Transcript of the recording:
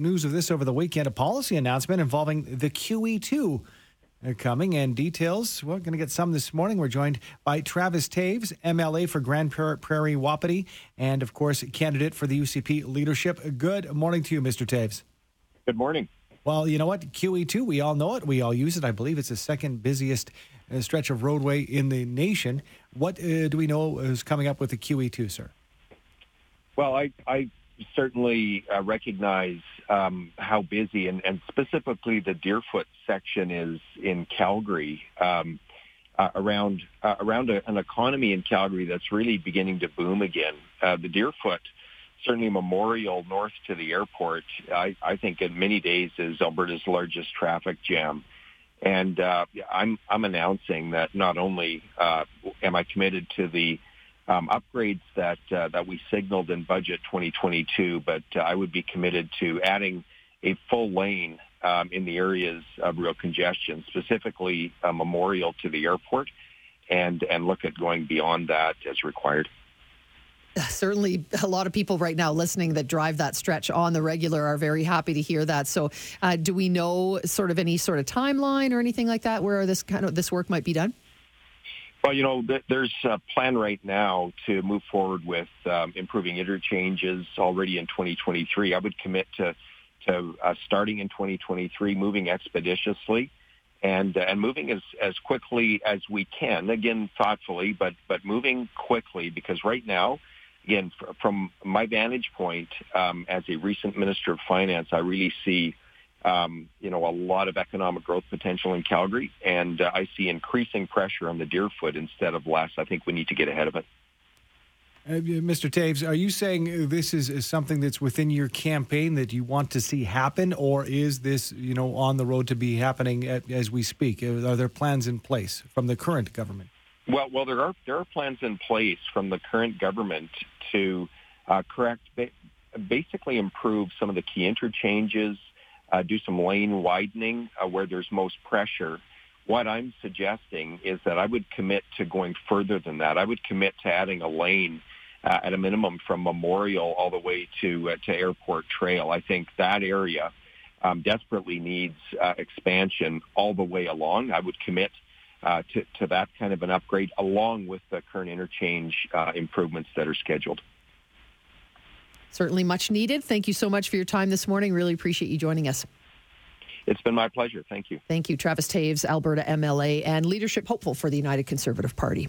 News of this over the weekend a policy announcement involving the QE2 uh, coming and details. We're going to get some this morning. We're joined by Travis Toews, MLA for Grande Prairie Wapiti, and of course, candidate for the UCP leadership. Good morning to you, Mr. Toews. Good morning. Well, you know what? QE2, we all know it. We all use it. I believe it's the second busiest uh, stretch of roadway in the nation. What uh, do we know is coming up with the QE2, sir? Well, I, I certainly uh, recognize um, how busy and, and, specifically the Deerfoot section is in Calgary. Um, uh, around uh, around a, an economy in Calgary that's really beginning to boom again. Uh, the Deerfoot, certainly Memorial north to the airport, I, I think in many days is Alberta's largest traffic jam. And uh, I'm I'm announcing that not only uh, am I committed to the um, upgrades that uh, that we signaled in budget 2022, but uh, I would be committed to adding a full lane um, in the areas of real congestion, specifically a memorial to the airport, and and look at going beyond that as required. Certainly, a lot of people right now listening that drive that stretch on the regular are very happy to hear that. So, uh, do we know sort of any sort of timeline or anything like that where this kind of this work might be done? Well, you know, th- there's a plan right now to move forward with um, improving interchanges already in 2023. I would commit to to uh, starting in 2023, moving expeditiously, and uh, and moving as as quickly as we can. Again, thoughtfully, but but moving quickly because right now, again, from my vantage point um, as a recent minister of finance, I really see um, you know, a lot of economic growth potential in Calgary, and uh, I see increasing pressure on the Deerfoot instead of less. I think we need to get ahead of it. Uh, Mr. Toews, are you saying this is, is, something that's within your campaign that you want to see happen, or is this, you know, on the road to be happening at, as we speak? Are there plans in place from the current government? Well, well, there are there are plans in place from the current government to uh, correct, basically improve some of the key interchanges, uh, do some lane widening uh, where there's most pressure. What I'm suggesting is that I would commit to going further than that. I would commit to adding a lane uh, at a minimum from Memorial all the way to uh, to Airport Trail. I think that area um, desperately needs uh, expansion all the way along. I would commit uh, to, to that kind of an upgrade along with the current interchange improvements that are scheduled. Certainly much needed. Thank you so much for your time this morning. Really appreciate you joining us. It's been my pleasure. Thank you. Thank you, Travis Toews, Alberta MLA, and leadership hopeful for the United Conservative Party.